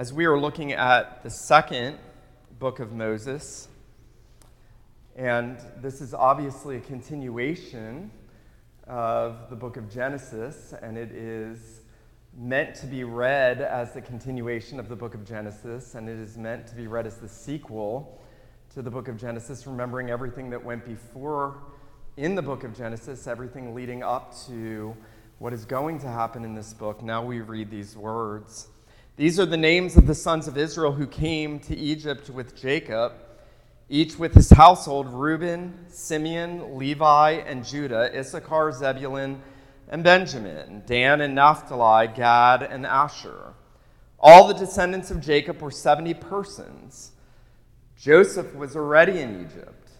As we are looking at the second book of Moses, and this is obviously a continuation of the book of Genesis, and it is meant to be read as the continuation of the book of Genesis, and it is meant to be read as the sequel to the book of Genesis, remembering everything that went before in the book of Genesis, everything leading up to what is going to happen in this book. Now we read these words. These are the names of the sons of Israel who came to Egypt with Jacob, each with his household Reuben, Simeon, Levi, and Judah, Issachar, Zebulun, and Benjamin, Dan and Naphtali, Gad, and Asher. All the descendants of Jacob were 70 persons. Joseph was already in Egypt.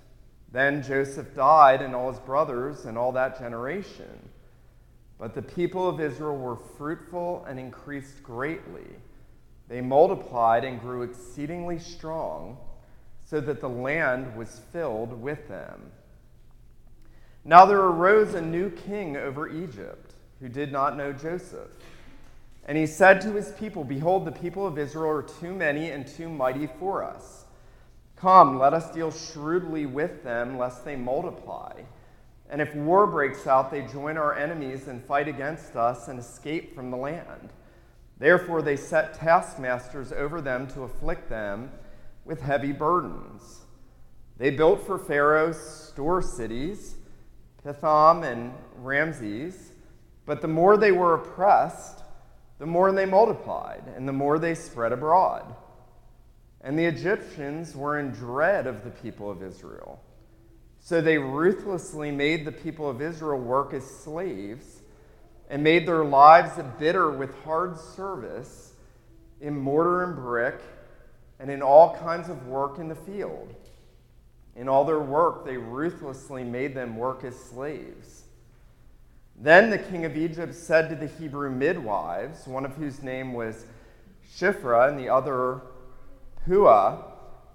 Then Joseph died, and all his brothers, and all that generation. But the people of Israel were fruitful and increased greatly. They multiplied and grew exceedingly strong, so that the land was filled with them. Now there arose a new king over Egypt, who did not know Joseph. And he said to his people, Behold, the people of Israel are too many and too mighty for us. Come, let us deal shrewdly with them, lest they multiply. And if war breaks out, they join our enemies and fight against us and escape from the land. Therefore, they set taskmasters over them to afflict them with heavy burdens. They built for Pharaoh store cities, Pithom and Ramses, but the more they were oppressed, the more they multiplied, and the more they spread abroad. And the Egyptians were in dread of the people of Israel. So they ruthlessly made the people of Israel work as slaves and made their lives bitter with hard service in mortar and brick and in all kinds of work in the field. In all their work, they ruthlessly made them work as slaves. Then the king of Egypt said to the Hebrew midwives, one of whose name was Shiphrah and the other Puah,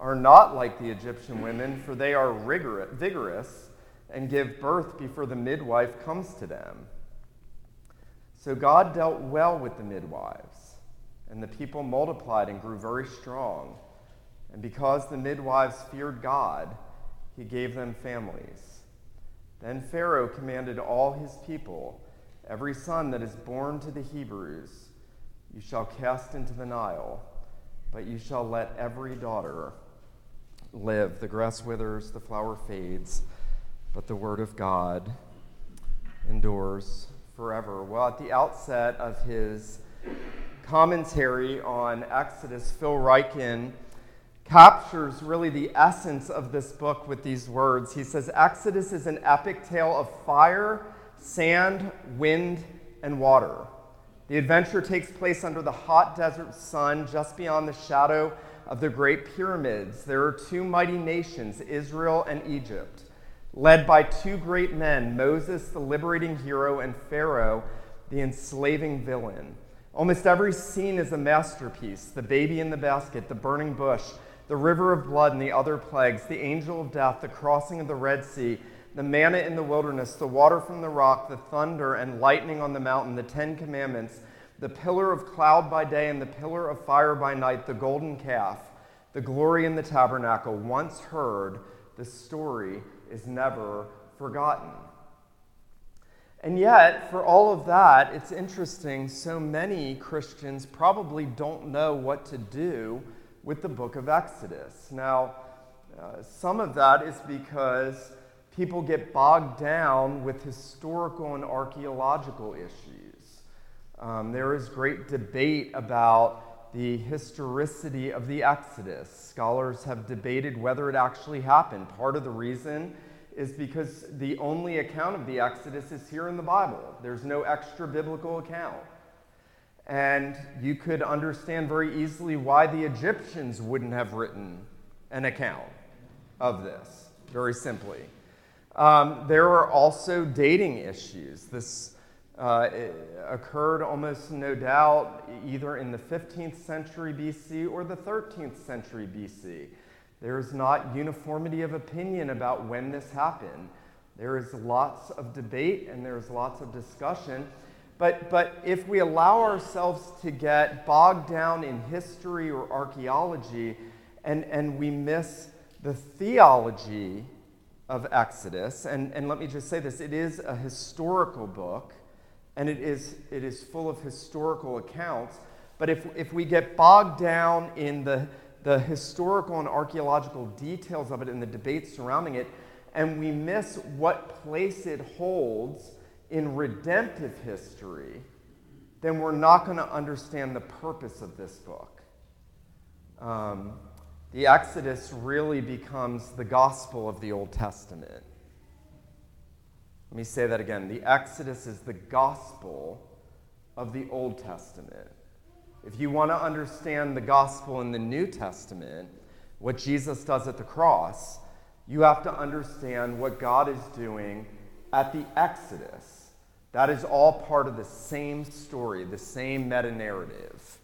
are not like the Egyptian women, for they are rigorous, vigorous and give birth before the midwife comes to them. So God dealt well with the midwives, and the people multiplied and grew very strong. And because the midwives feared God, he gave them families. Then Pharaoh commanded all his people, Every son that is born to the Hebrews, you shall cast into the Nile, but you shall let every daughter live. The grass withers, the flower fades, but the word of God endures forever. Well, at the outset of his commentary on Exodus, Phil Ryken captures really the essence of this book with these words. He says Exodus is an epic tale of fire, sand, wind, and water. The adventure takes place under the hot desert sun, just beyond the shadow of the Great Pyramids. There are two mighty nations, Israel and Egypt, led by two great men, Moses, the liberating hero, and Pharaoh, the enslaving villain. Almost every scene is a masterpiece the baby in the basket, the burning bush, the river of blood, and the other plagues, the angel of death, the crossing of the Red Sea, the manna in the wilderness, the water from the rock, the thunder and lightning on the mountain, the Ten Commandments, the pillar of cloud by day and the pillar of fire by night, the golden calf, the glory in the tabernacle. Once heard, the story is never forgotten. And yet, for all of that, it's interesting, so many Christians probably don't know what to do with the book of Exodus. Now, uh, some of that is because people get bogged down with historical and archaeological issues. Um, there is great debate about the historicity of the Exodus. Scholars have debated whether it actually happened. Part of the reason is because the only account of the Exodus is here in the Bible, there's no extra biblical account. And you could understand very easily why the Egyptians wouldn't have written an account of this, very simply. Um, there are also dating issues. This uh, occurred almost no doubt either in the 15th century BC or the 13th century BC. There is not uniformity of opinion about when this happened. There is lots of debate and there's lots of discussion. But, but if we allow ourselves to get bogged down in history or archaeology and, and we miss the theology of Exodus, and, and let me just say this it is a historical book and it is, it is full of historical accounts. But if, if we get bogged down in the, the historical and archaeological details of it and the debates surrounding it, and we miss what place it holds in redemptive history, then we're not going to understand the purpose of this book. Um, the Exodus really becomes the gospel of the Old Testament. Let me say that again. The Exodus is the gospel of the Old Testament. If you want to understand the gospel in the New Testament, what Jesus does at the cross, you have to understand what God is doing at the Exodus. That is all part of the same story, the same meta narrative.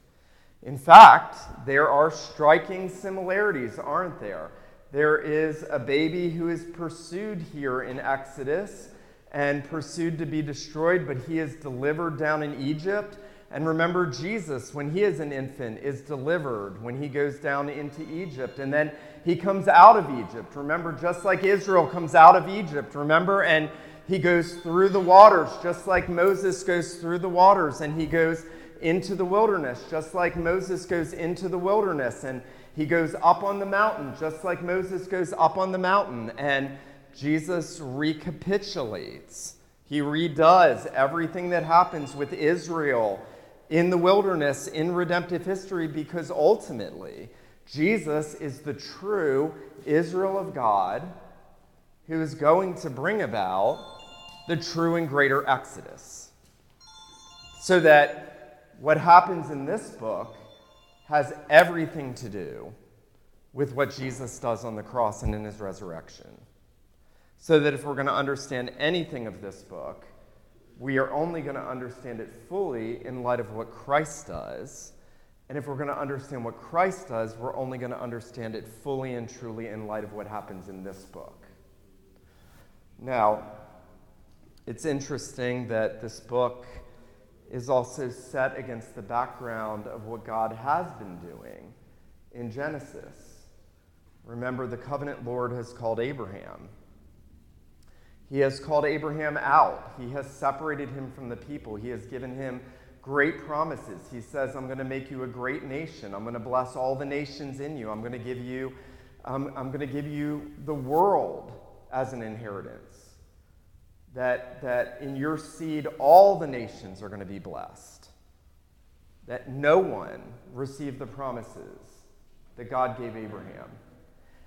In fact, there are striking similarities, aren't there? There is a baby who is pursued here in Exodus and pursued to be destroyed, but he is delivered down in Egypt. And remember, Jesus, when he is an infant, is delivered when he goes down into Egypt. And then he comes out of Egypt. Remember, just like Israel comes out of Egypt, remember? And he goes through the waters, just like Moses goes through the waters. And he goes into the wilderness, just like Moses goes into the wilderness. And he goes up on the mountain, just like Moses goes up on the mountain. And Jesus recapitulates, he redoes everything that happens with Israel in the wilderness in redemptive history because ultimately, Jesus is the true Israel of God who is going to bring about the true and greater Exodus. So that what happens in this book has everything to do with what Jesus does on the cross and in his resurrection. So that if we're going to understand anything of this book, we are only going to understand it fully in light of what Christ does. And if we're going to understand what Christ does, we're only going to understand it fully and truly in light of what happens in this book. Now, it's interesting that this book is also set against the background of what God has been doing in Genesis. Remember, the covenant Lord has called Abraham. He has called Abraham out. He has separated him from the people. He has given him great promises. He says, I'm going to make you a great nation. I'm going to bless all the nations in you. I'm going to give you, um, I'm going to give you the world as an inheritance that, that in your seed all the nations are going to be blessed, that no one received the promises that God gave Abraham.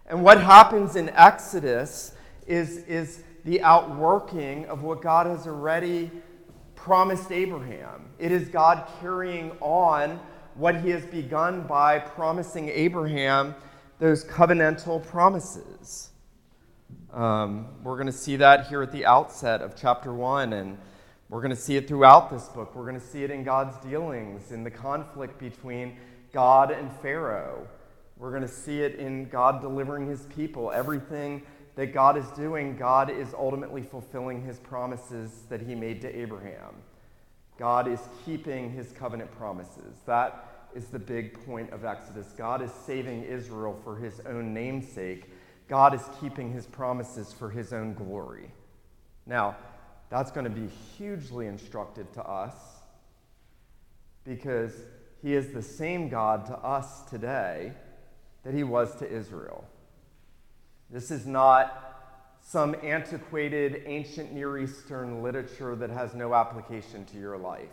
And what happens in Exodus is, is the outworking of what God has already promised Abraham. It is God carrying on what he has begun by promising Abraham those covenantal promises. Um, we're going to see that here at the outset of chapter 1, and we're going to see it throughout this book. We're going to see it in God's dealings, in the conflict between God and Pharaoh. We're going to see it in God delivering his people. Everything that God is doing, God is ultimately fulfilling his promises that he made to Abraham. God is keeping his covenant promises. That is the big point of Exodus. God is saving Israel for his own namesake God is keeping his promises for his own glory. Now, that's going to be hugely instructive to us because he is the same God to us today that he was to Israel. This is not some antiquated ancient Near Eastern literature that has no application to your life.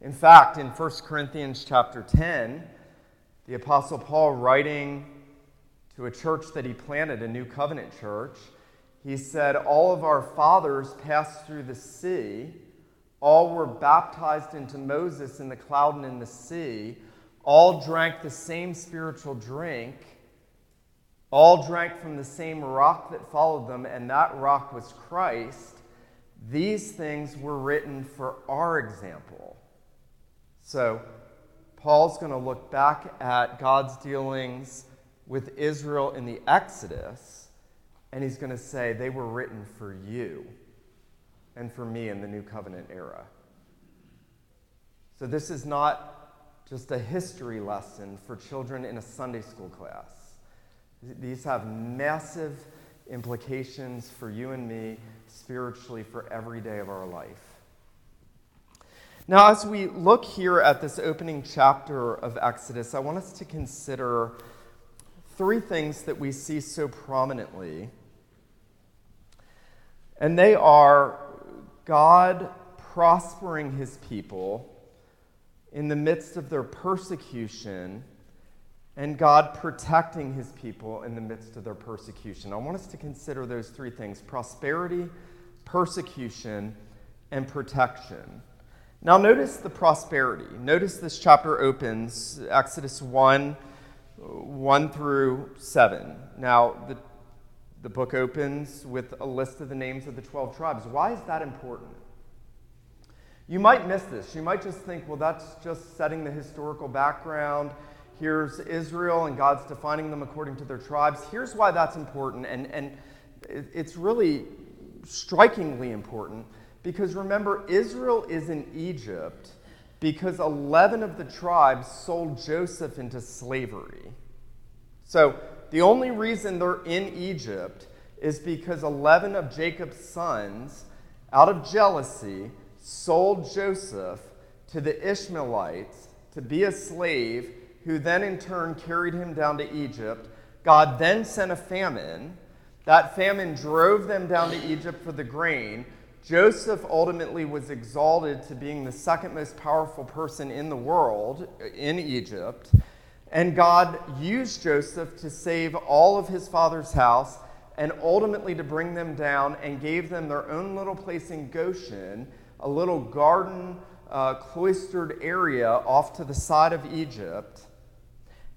In fact, in 1 Corinthians chapter 10, the Apostle Paul, writing to a church that he planted, a new covenant church. He said, All of our fathers passed through the sea all were baptized into Moses in the cloud and in the sea, all drank the same spiritual drink, all drank from the same rock that followed them, and that rock was Christ. These things were written for our example. So, Paul's going to look back at God's dealings with Israel in the Exodus, and he's going to say they were written for you and for me in the New Covenant era. So, this is not just a history lesson for children in a Sunday school class. These have massive implications for you and me spiritually for every day of our life. Now, as we look here at this opening chapter of Exodus, I want us to consider three things that we see so prominently. And they are God prospering his people in the midst of their persecution and God protecting his people in the midst of their persecution. I want us to consider those three things prosperity, persecution, and protection. Now, notice the prosperity. Notice this chapter opens, Exodus 1 1 through 7. Now, the, the book opens with a list of the names of the 12 tribes. Why is that important? You might miss this. You might just think, well, that's just setting the historical background. Here's Israel, and God's defining them according to their tribes. Here's why that's important, and, and it's really strikingly important because remember, Israel is in Egypt because 11 of the tribes sold Joseph into slavery. So the only reason they're in Egypt is because 11 of Jacob's sons, out of jealousy, sold Joseph to the Ishmaelites to be a slave, who then in turn carried him down to Egypt. God then sent a famine. That famine drove them down to Egypt for the grain. Joseph ultimately was exalted to being the second most powerful person in the world in Egypt. And God used Joseph to save all of his father's house and ultimately to bring them down and gave them their own little place in Goshen, a little garden, uh, cloistered area off to the side of Egypt.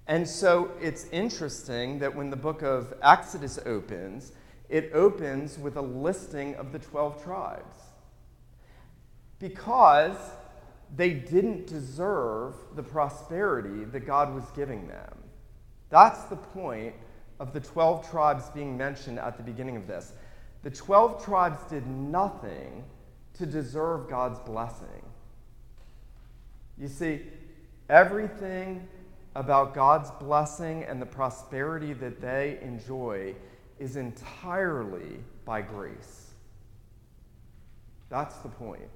And so it's interesting that when the book of Exodus opens, it opens with a listing of the 12 tribes because they didn't deserve the prosperity that God was giving them. That's the point of the 12 tribes being mentioned at the beginning of this. The 12 tribes did nothing to deserve God's blessing. You see, everything about God's blessing and the prosperity that they enjoy is entirely by grace. That's the point.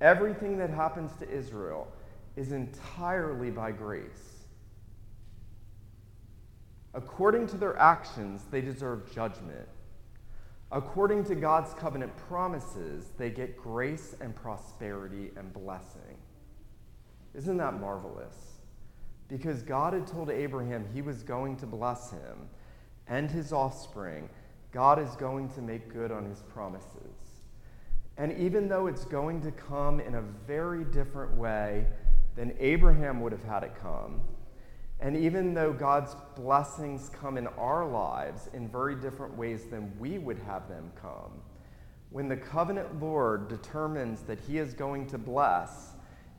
Everything that happens to Israel is entirely by grace. According to their actions, they deserve judgment. According to God's covenant promises, they get grace and prosperity and blessing. Isn't that marvelous? Because God had told Abraham he was going to bless him and his offspring, God is going to make good on his promises. And even though it's going to come in a very different way than Abraham would have had it come, and even though God's blessings come in our lives in very different ways than we would have them come, when the covenant Lord determines that he is going to bless,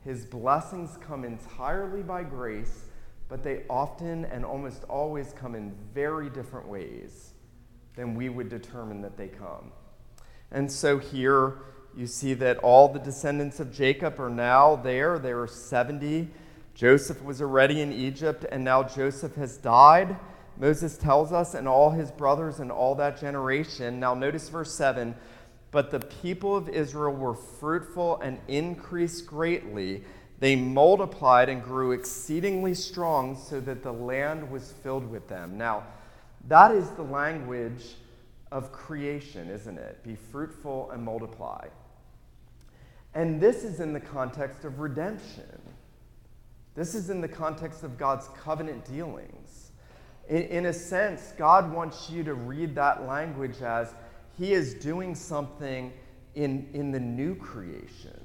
his blessings come entirely by grace but they often and almost always come in very different ways than we would determine that they come. And so here you see that all the descendants of Jacob are now there. There are 70. Joseph was already in Egypt, and now Joseph has died. Moses tells us, and all his brothers and all that generation. Now, notice verse 7 But the people of Israel were fruitful and increased greatly they multiplied and grew exceedingly strong so that the land was filled with them. Now, that is the language of creation, isn't it? Be fruitful and multiply. And this is in the context of redemption. This is in the context of God's covenant dealings. In, in, a sense, God wants you to read that language as He is doing something in, in the new creation.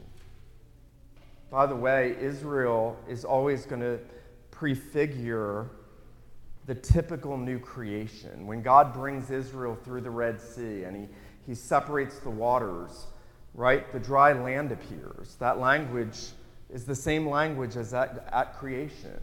By the way, Israel is always going to prefigure the typical new creation. When God brings Israel through the Red Sea and he, he separates the waters, right, the dry land appears. That language is the same language as at, at creation.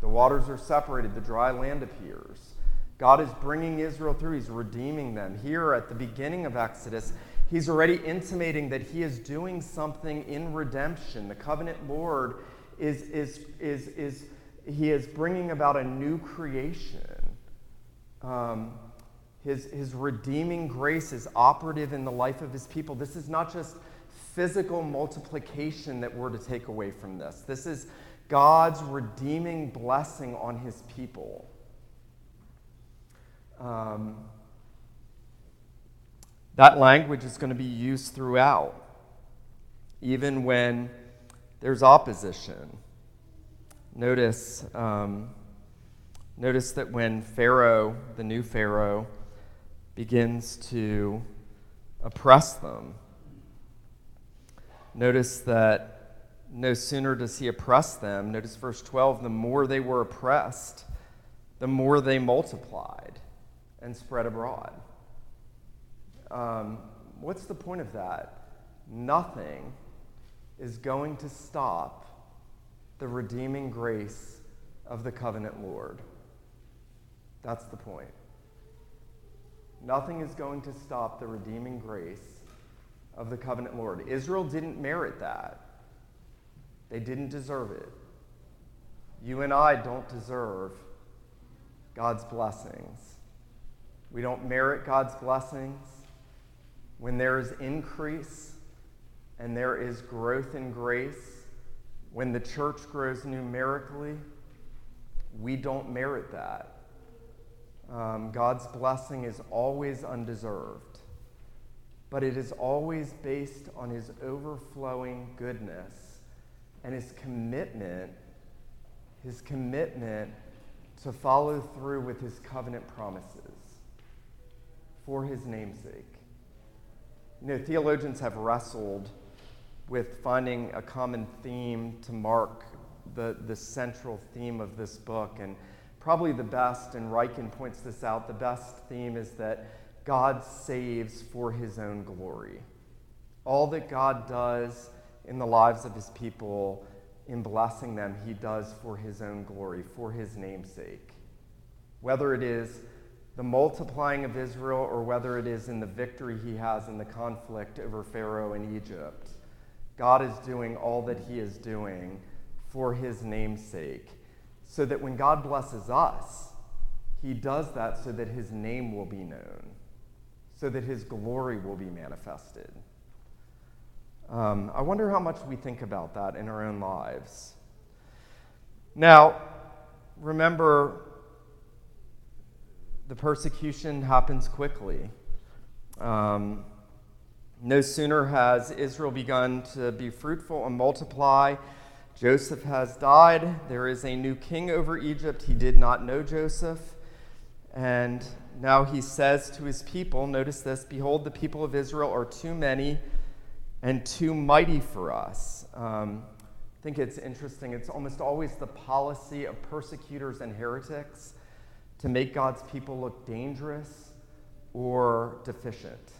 The waters are separated, the dry land appears. God is bringing Israel through, He's redeeming them. Here at the beginning of Exodus, He's already intimating that He is doing something in redemption. The covenant Lord is, is, is, is He is bringing about a new creation. Um, his, his redeeming grace is operative in the life of his people. This is not just physical multiplication that we're to take away from this. This is God's redeeming blessing on his people. Um, that language is going to be used throughout, even when there's opposition. Notice, um, notice that when Pharaoh, the new Pharaoh, begins to oppress them, notice that no sooner does he oppress them, notice verse 12, the more they were oppressed, the more they multiplied and spread abroad. Um, what's the point of that? Nothing is going to stop the redeeming grace of the covenant Lord. That's the point. Nothing is going to stop the redeeming grace of the covenant Lord. Israel didn't merit that, they didn't deserve it. You and I don't deserve God's blessings. We don't merit God's blessings. When there is increase and there is growth in grace, when the church grows numerically, we don't merit that. Um, God's blessing is always undeserved, but it is always based on his overflowing goodness and his commitment, his commitment to follow through with his covenant promises for his namesake. You know, theologians have wrestled with finding a common theme to mark the, the central theme of this book. And probably the best, and Ryken points this out, the best theme is that God saves for his own glory. All that God does in the lives of his people, in blessing them, he does for his own glory, for his namesake. Whether it is the multiplying of Israel or whether it is in the victory he has in the conflict over Pharaoh in Egypt, God is doing all that he is doing for his namesake so that when God blesses us, he does that so that his name will be known, so that his glory will be manifested. Um, I wonder how much we think about that in our own lives. Now, remember, the persecution happens quickly. Um, no sooner has Israel begun to be fruitful and multiply Joseph has died. There is a new king over Egypt. He did not know Joseph. And now he says to his people, notice this Behold, the people of Israel are too many and too mighty for us. Um, I think it's interesting. It's almost always the policy of persecutors and heretics to make God's people look dangerous or deficient.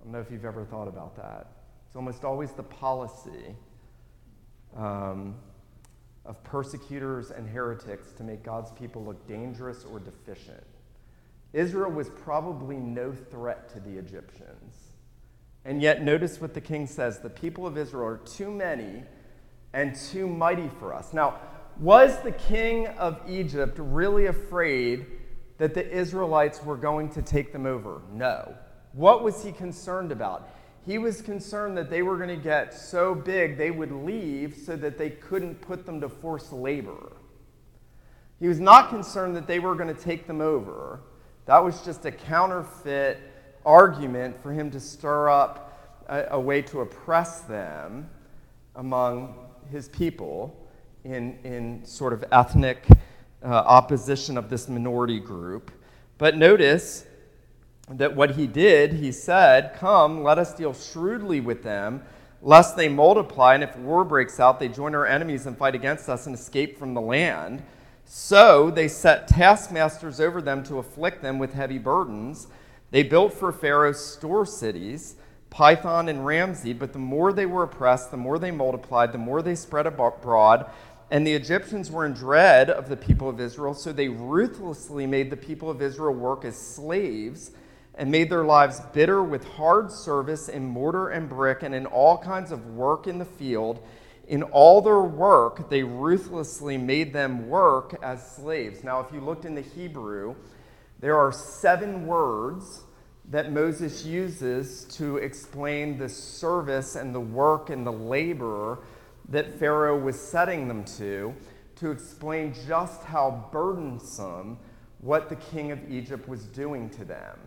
I don't know if you've ever thought about that. It's almost always the policy um, of persecutors and heretics to make God's people look dangerous or deficient. Israel was probably no threat to the Egyptians. And yet, notice what the king says the people of Israel are too many and too mighty for us. Now, was the king of Egypt really afraid that the Israelites were going to take them over? No. What was he concerned about? He was concerned that they were going to get so big they would leave so that they couldn't put them to forced labor. He was not concerned that they were going to take them over. That was just a counterfeit argument for him to stir up a, a way to oppress them among his people in, in sort of ethnic uh, opposition of this minority group. But notice that what he did, he said, Come, let us deal shrewdly with them, lest they multiply, and if war breaks out, they join our enemies and fight against us and escape from the land. So they set taskmasters over them to afflict them with heavy burdens. They built for Pharaoh store cities, Pithom and Ramses, but the more they were oppressed, the more they multiplied, the more they spread abroad. And the Egyptians were in dread of the people of Israel, so they ruthlessly made the people of Israel work as slaves and made their lives bitter with hard service in mortar and brick and in all kinds of work in the field. In all their work, they ruthlessly made them work as slaves. Now, if you looked in the Hebrew, there are seven words that Moses uses to explain the service and the work and the labor that Pharaoh was setting them to, to explain just how burdensome what the king of Egypt was doing to them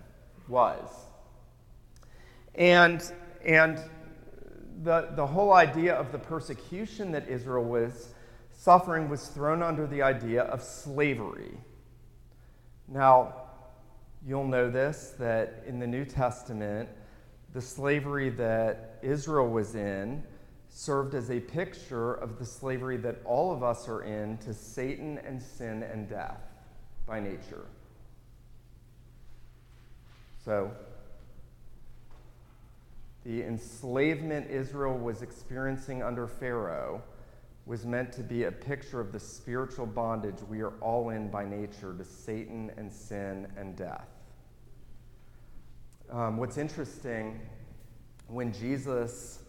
was. And, and the, the whole idea of the persecution that Israel was suffering was thrown under the idea of slavery. Now, you'll know this that in the New Testament, the slavery that Israel was in served as a picture of the slavery that all of us are in to Satan and sin and death by nature. So, the enslavement Israel was experiencing under Pharaoh was meant to be a picture of the spiritual bondage we are all in by nature to Satan and sin and death. Um, what's interesting, when Jesus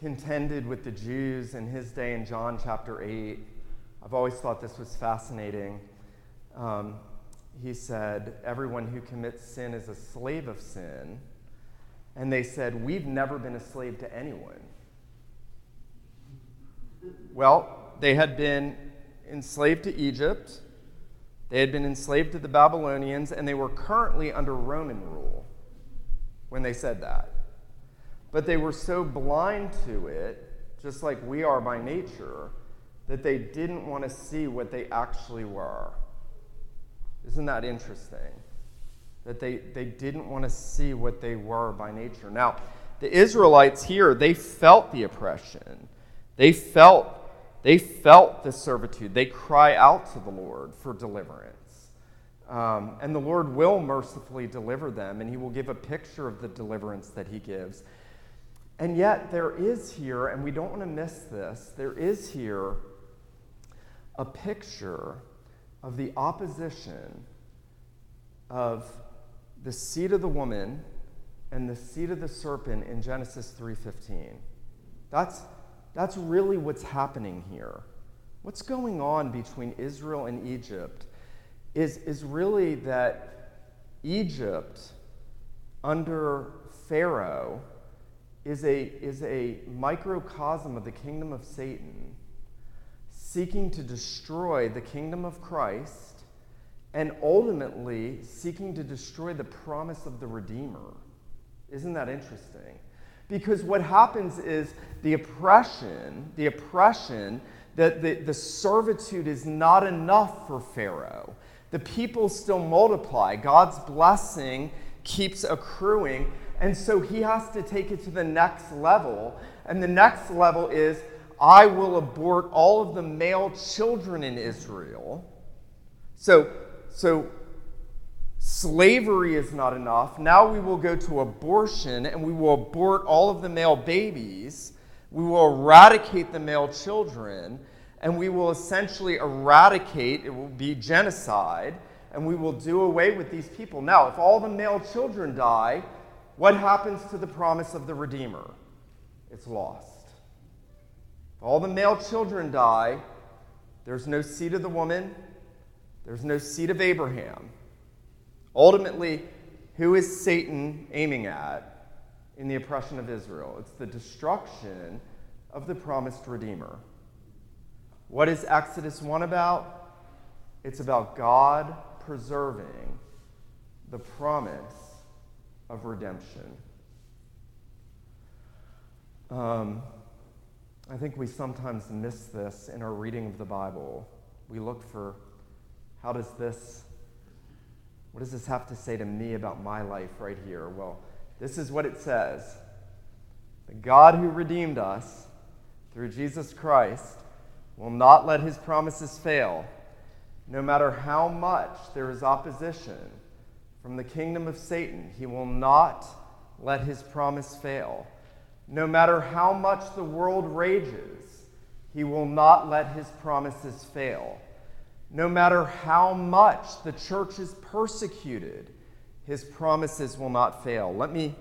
contended with the Jews in his day in John chapter 8, I've always thought this was fascinating. Um, he said, Everyone who commits sin is a slave of sin. And they said, We've never been a slave to anyone. Well, they had been enslaved to Egypt, they had been enslaved to the Babylonians, and they were currently under Roman rule when they said that. But they were so blind to it, just like we are by nature, that they didn't want to see what they actually were. Isn't that interesting? That they, they didn't want to see what they were by nature. Now, the Israelites here, they felt the oppression. They felt, they felt the servitude. They cry out to the Lord for deliverance. Um, and the Lord will mercifully deliver them, and He will give a picture of the deliverance that He gives. And yet, there is here, and we don't want to miss this, there is here a picture of the opposition of the seed of the woman and the seed of the serpent in Genesis 3:15. That's, that's really what's happening here. What's going on between Israel and Egypt is, is really that Egypt under Pharaoh is a, is a microcosm of the kingdom of Satan seeking to destroy the kingdom of Christ and ultimately seeking to destroy the promise of the Redeemer. Isn't that interesting? Because what happens is the oppression, the oppression, that the, the servitude is not enough for Pharaoh. The people still multiply. God's blessing keeps accruing. And so he has to take it to the next level. And the next level is I will abort all of the male children in Israel. So, so slavery is not enough. Now we will go to abortion and we will abort all of the male babies. We will eradicate the male children and we will essentially eradicate, it will be genocide, and we will do away with these people. Now, if all the male children die, what happens to the promise of the Redeemer? It's lost. All the male children die, there's no seed of the woman, there's no seed of Abraham. Ultimately, who is Satan aiming at in the oppression of Israel? It's the destruction of the promised Redeemer. What is Exodus 1 about? It's about God preserving the promise of redemption. Um, I think we sometimes miss this in our reading of the Bible. We look for how does this What does this have to say to me about my life right here? Well, this is what it says The God who redeemed us through Jesus Christ will not let his promises fail, no matter how much there is opposition from the kingdom of Satan. He will not let his promise fail. No matter how much the world rages, he will not let his promises fail. No matter how much the church is persecuted, his promises will not fail. Let me,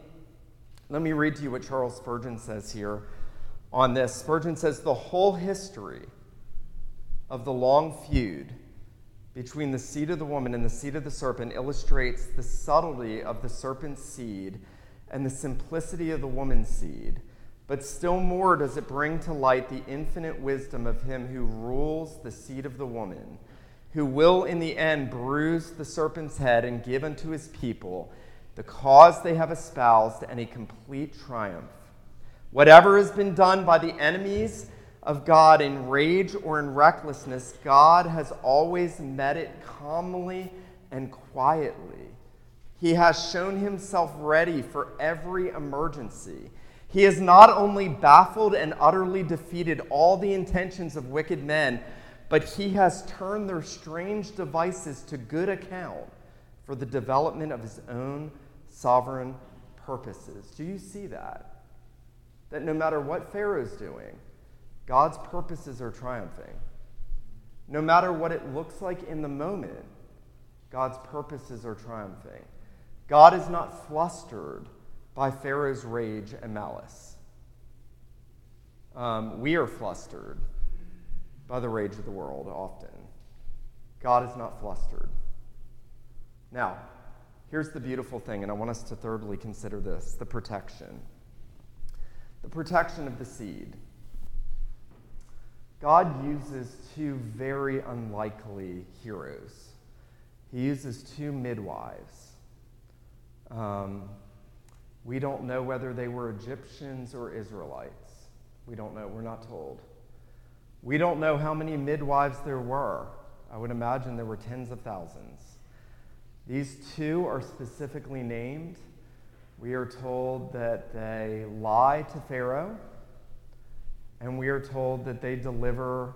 let me read to you what Charles Spurgeon says here on this. Spurgeon says the whole history of the long feud between the seed of the woman and the seed of the serpent illustrates the subtlety of the serpent's seed and the simplicity of the woman's seed. But still more does it bring to light the infinite wisdom of him who rules the seed of the woman, who will in the end bruise the serpent's head and give unto his people the cause they have espoused and a complete triumph. Whatever has been done by the enemies of God in rage or in recklessness, God has always met it calmly and quietly. He has shown himself ready for every emergency. He has not only baffled and utterly defeated all the intentions of wicked men, but he has turned their strange devices to good account for the development of his own sovereign purposes. Do you see that? That no matter what Pharaoh's doing, God's purposes are triumphing. No matter what it looks like in the moment, God's purposes are triumphing. God is not flustered by Pharaoh's rage and malice. Um, we are flustered by the rage of the world often. God is not flustered. Now, here's the beautiful thing, and I want us to thirdly consider this the protection. The protection of the seed. God uses two very unlikely heroes. He uses two midwives um, we don't know whether they were Egyptians or Israelites. We don't know. We're not told. We don't know how many midwives there were. I would imagine there were tens of thousands. These two are specifically named. We are told that they lie to Pharaoh, and we are told that they deliver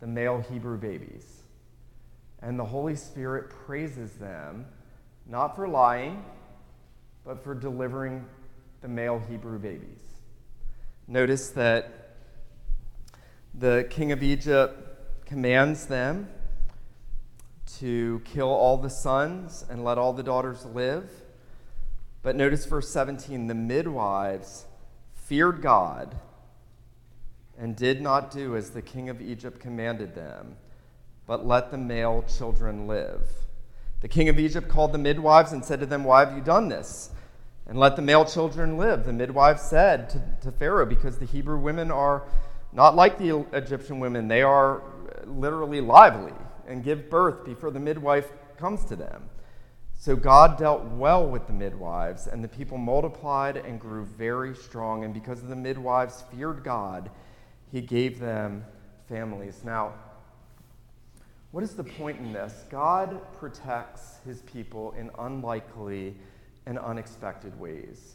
the male Hebrew babies. And the Holy Spirit praises them, not for lying, but for delivering the male Hebrew babies. Notice that the king of Egypt commands them to kill all the sons and let all the daughters live. But notice verse 17 the midwives feared God and did not do as the king of Egypt commanded them, but let the male children live. The king of Egypt called the midwives and said to them, Why have you done this? And let the male children live. The midwives said to, to Pharaoh, Because the Hebrew women are not like the Egyptian women, they are literally lively and give birth before the midwife comes to them. So God dealt well with the midwives, and the people multiplied and grew very strong. And because of the midwives feared God, he gave them families. Now, what is the point in this? God protects his people in unlikely and unexpected ways.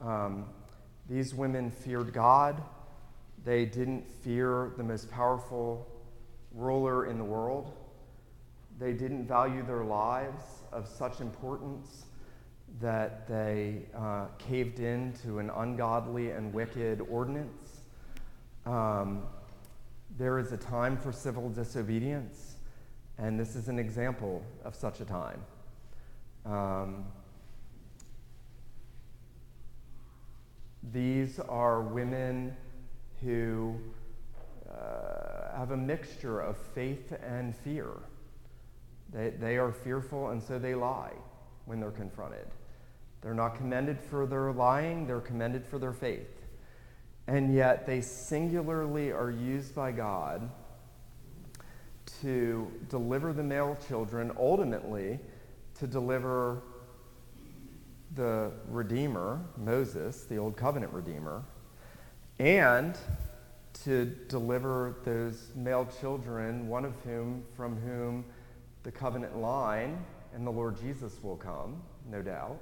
Um, these women feared God. They didn't fear the most powerful ruler in the world. They didn't value their lives of such importance that they uh, caved in to an ungodly and wicked ordinance. Um, there is a time for civil disobedience. And this is an example of such a time. Um, these are women who uh, have a mixture of faith and fear. They, they are fearful, and so they lie when they're confronted. They're not commended for their lying, they're commended for their faith. And yet, they singularly are used by God to deliver the male children, ultimately, to deliver the Redeemer, Moses, the Old Covenant Redeemer, and to deliver those male children, one of whom, from whom the covenant line and the Lord Jesus will come, no doubt.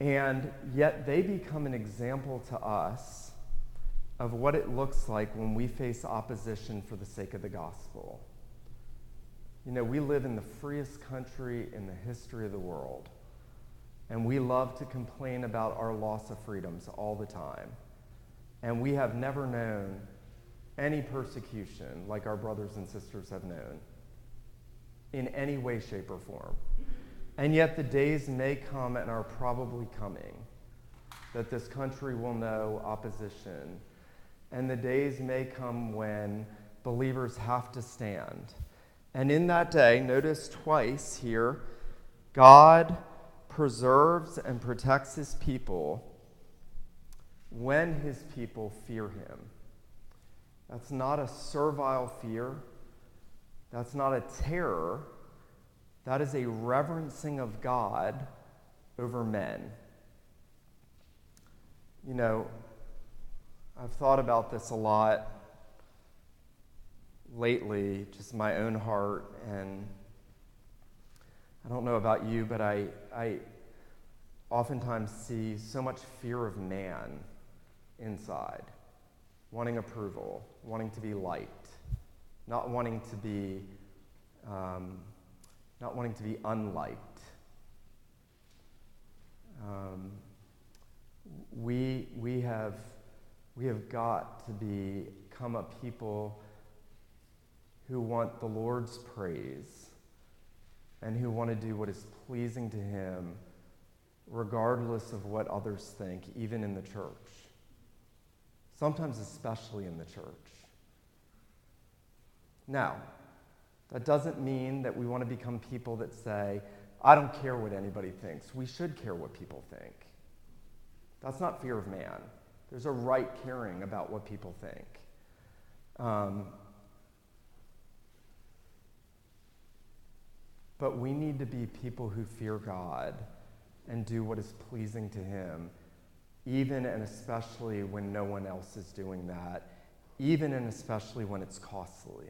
And yet they become an example to us of what it looks like when we face opposition for the sake of the gospel. You know, we live in the freest country in the history of the world, and we love to complain about our loss of freedoms all the time. And we have never known any persecution like our brothers and sisters have known in any way, shape, or form. And yet the days may come and are probably coming that this country will know opposition. And the days may come when believers have to stand. And in that day, notice twice here, God preserves and protects his people when his people fear him. That's not a servile fear. That's not a terror. That is a reverencing of God over men. You know, I've thought about this a lot lately, just my own heart, and I don't know about you, but I, I oftentimes see so much fear of man inside, wanting approval, wanting to be liked, not wanting to be um, not wanting to be unliked. Um, we, we, have, we have got to become a people who want the Lord's praise and who want to do what is pleasing to Him, regardless of what others think, even in the church. Sometimes, especially in the church. Now, that doesn't mean that we want to become people that say, I don't care what anybody thinks. We should care what people think. That's not fear of man. There's a right caring about what people think. Um, but we need to be people who fear God and do what is pleasing to Him, even and especially when no one else is doing that, even and especially when it's costly.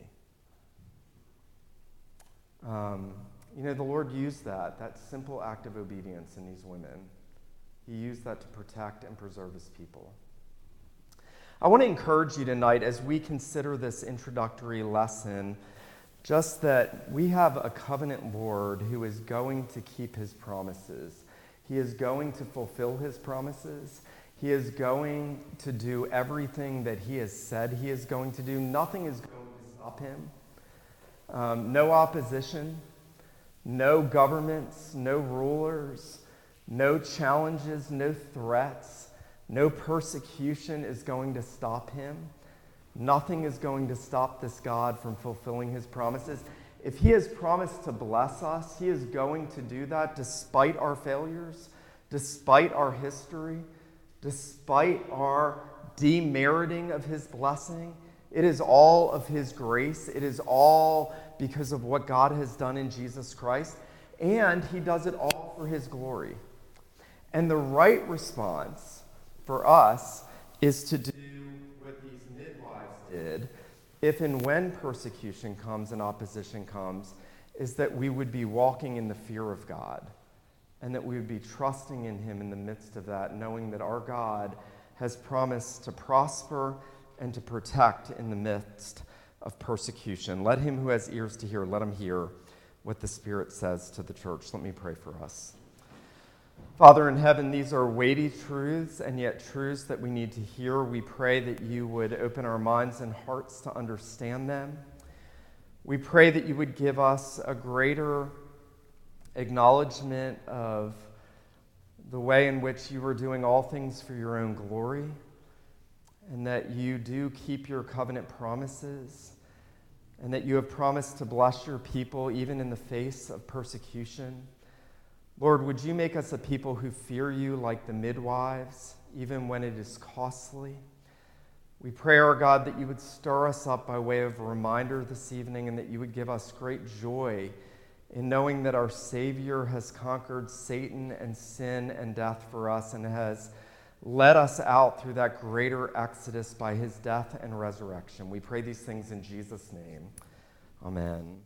Um, you know, the Lord used that, that simple act of obedience in these women. He used that to protect and preserve his people. I want to encourage you tonight as we consider this introductory lesson, just that we have a covenant Lord who is going to keep his promises. He is going to fulfill his promises. He is going to do everything that he has said he is going to do. Nothing is going to stop him. Um, no opposition, no governments, no rulers, no challenges, no threats, no persecution is going to stop him. Nothing is going to stop this God from fulfilling his promises. If he has promised to bless us, he is going to do that despite our failures, despite our history, despite our demeriting of his blessing. It is all of His grace. It is all because of what God has done in Jesus Christ. And He does it all for His glory. And the right response for us is to do what these midwives did if and when persecution comes and opposition comes, is that we would be walking in the fear of God and that we would be trusting in Him in the midst of that, knowing that our God has promised to prosper and to protect in the midst of persecution. Let him who has ears to hear, let him hear what the Spirit says to the church. Let me pray for us. Father in heaven, these are weighty truths and yet truths that we need to hear. We pray that you would open our minds and hearts to understand them. We pray that you would give us a greater acknowledgement of the way in which you are doing all things for your own glory and that you do keep your covenant promises, and that you have promised to bless your people even in the face of persecution. Lord, would you make us a people who fear you like the midwives, even when it is costly? We pray, our God, that you would stir us up by way of a reminder this evening and that you would give us great joy in knowing that our Savior has conquered Satan and sin and death for us and has led us out through that greater exodus by his death and resurrection. We pray these things in Jesus' name. Amen.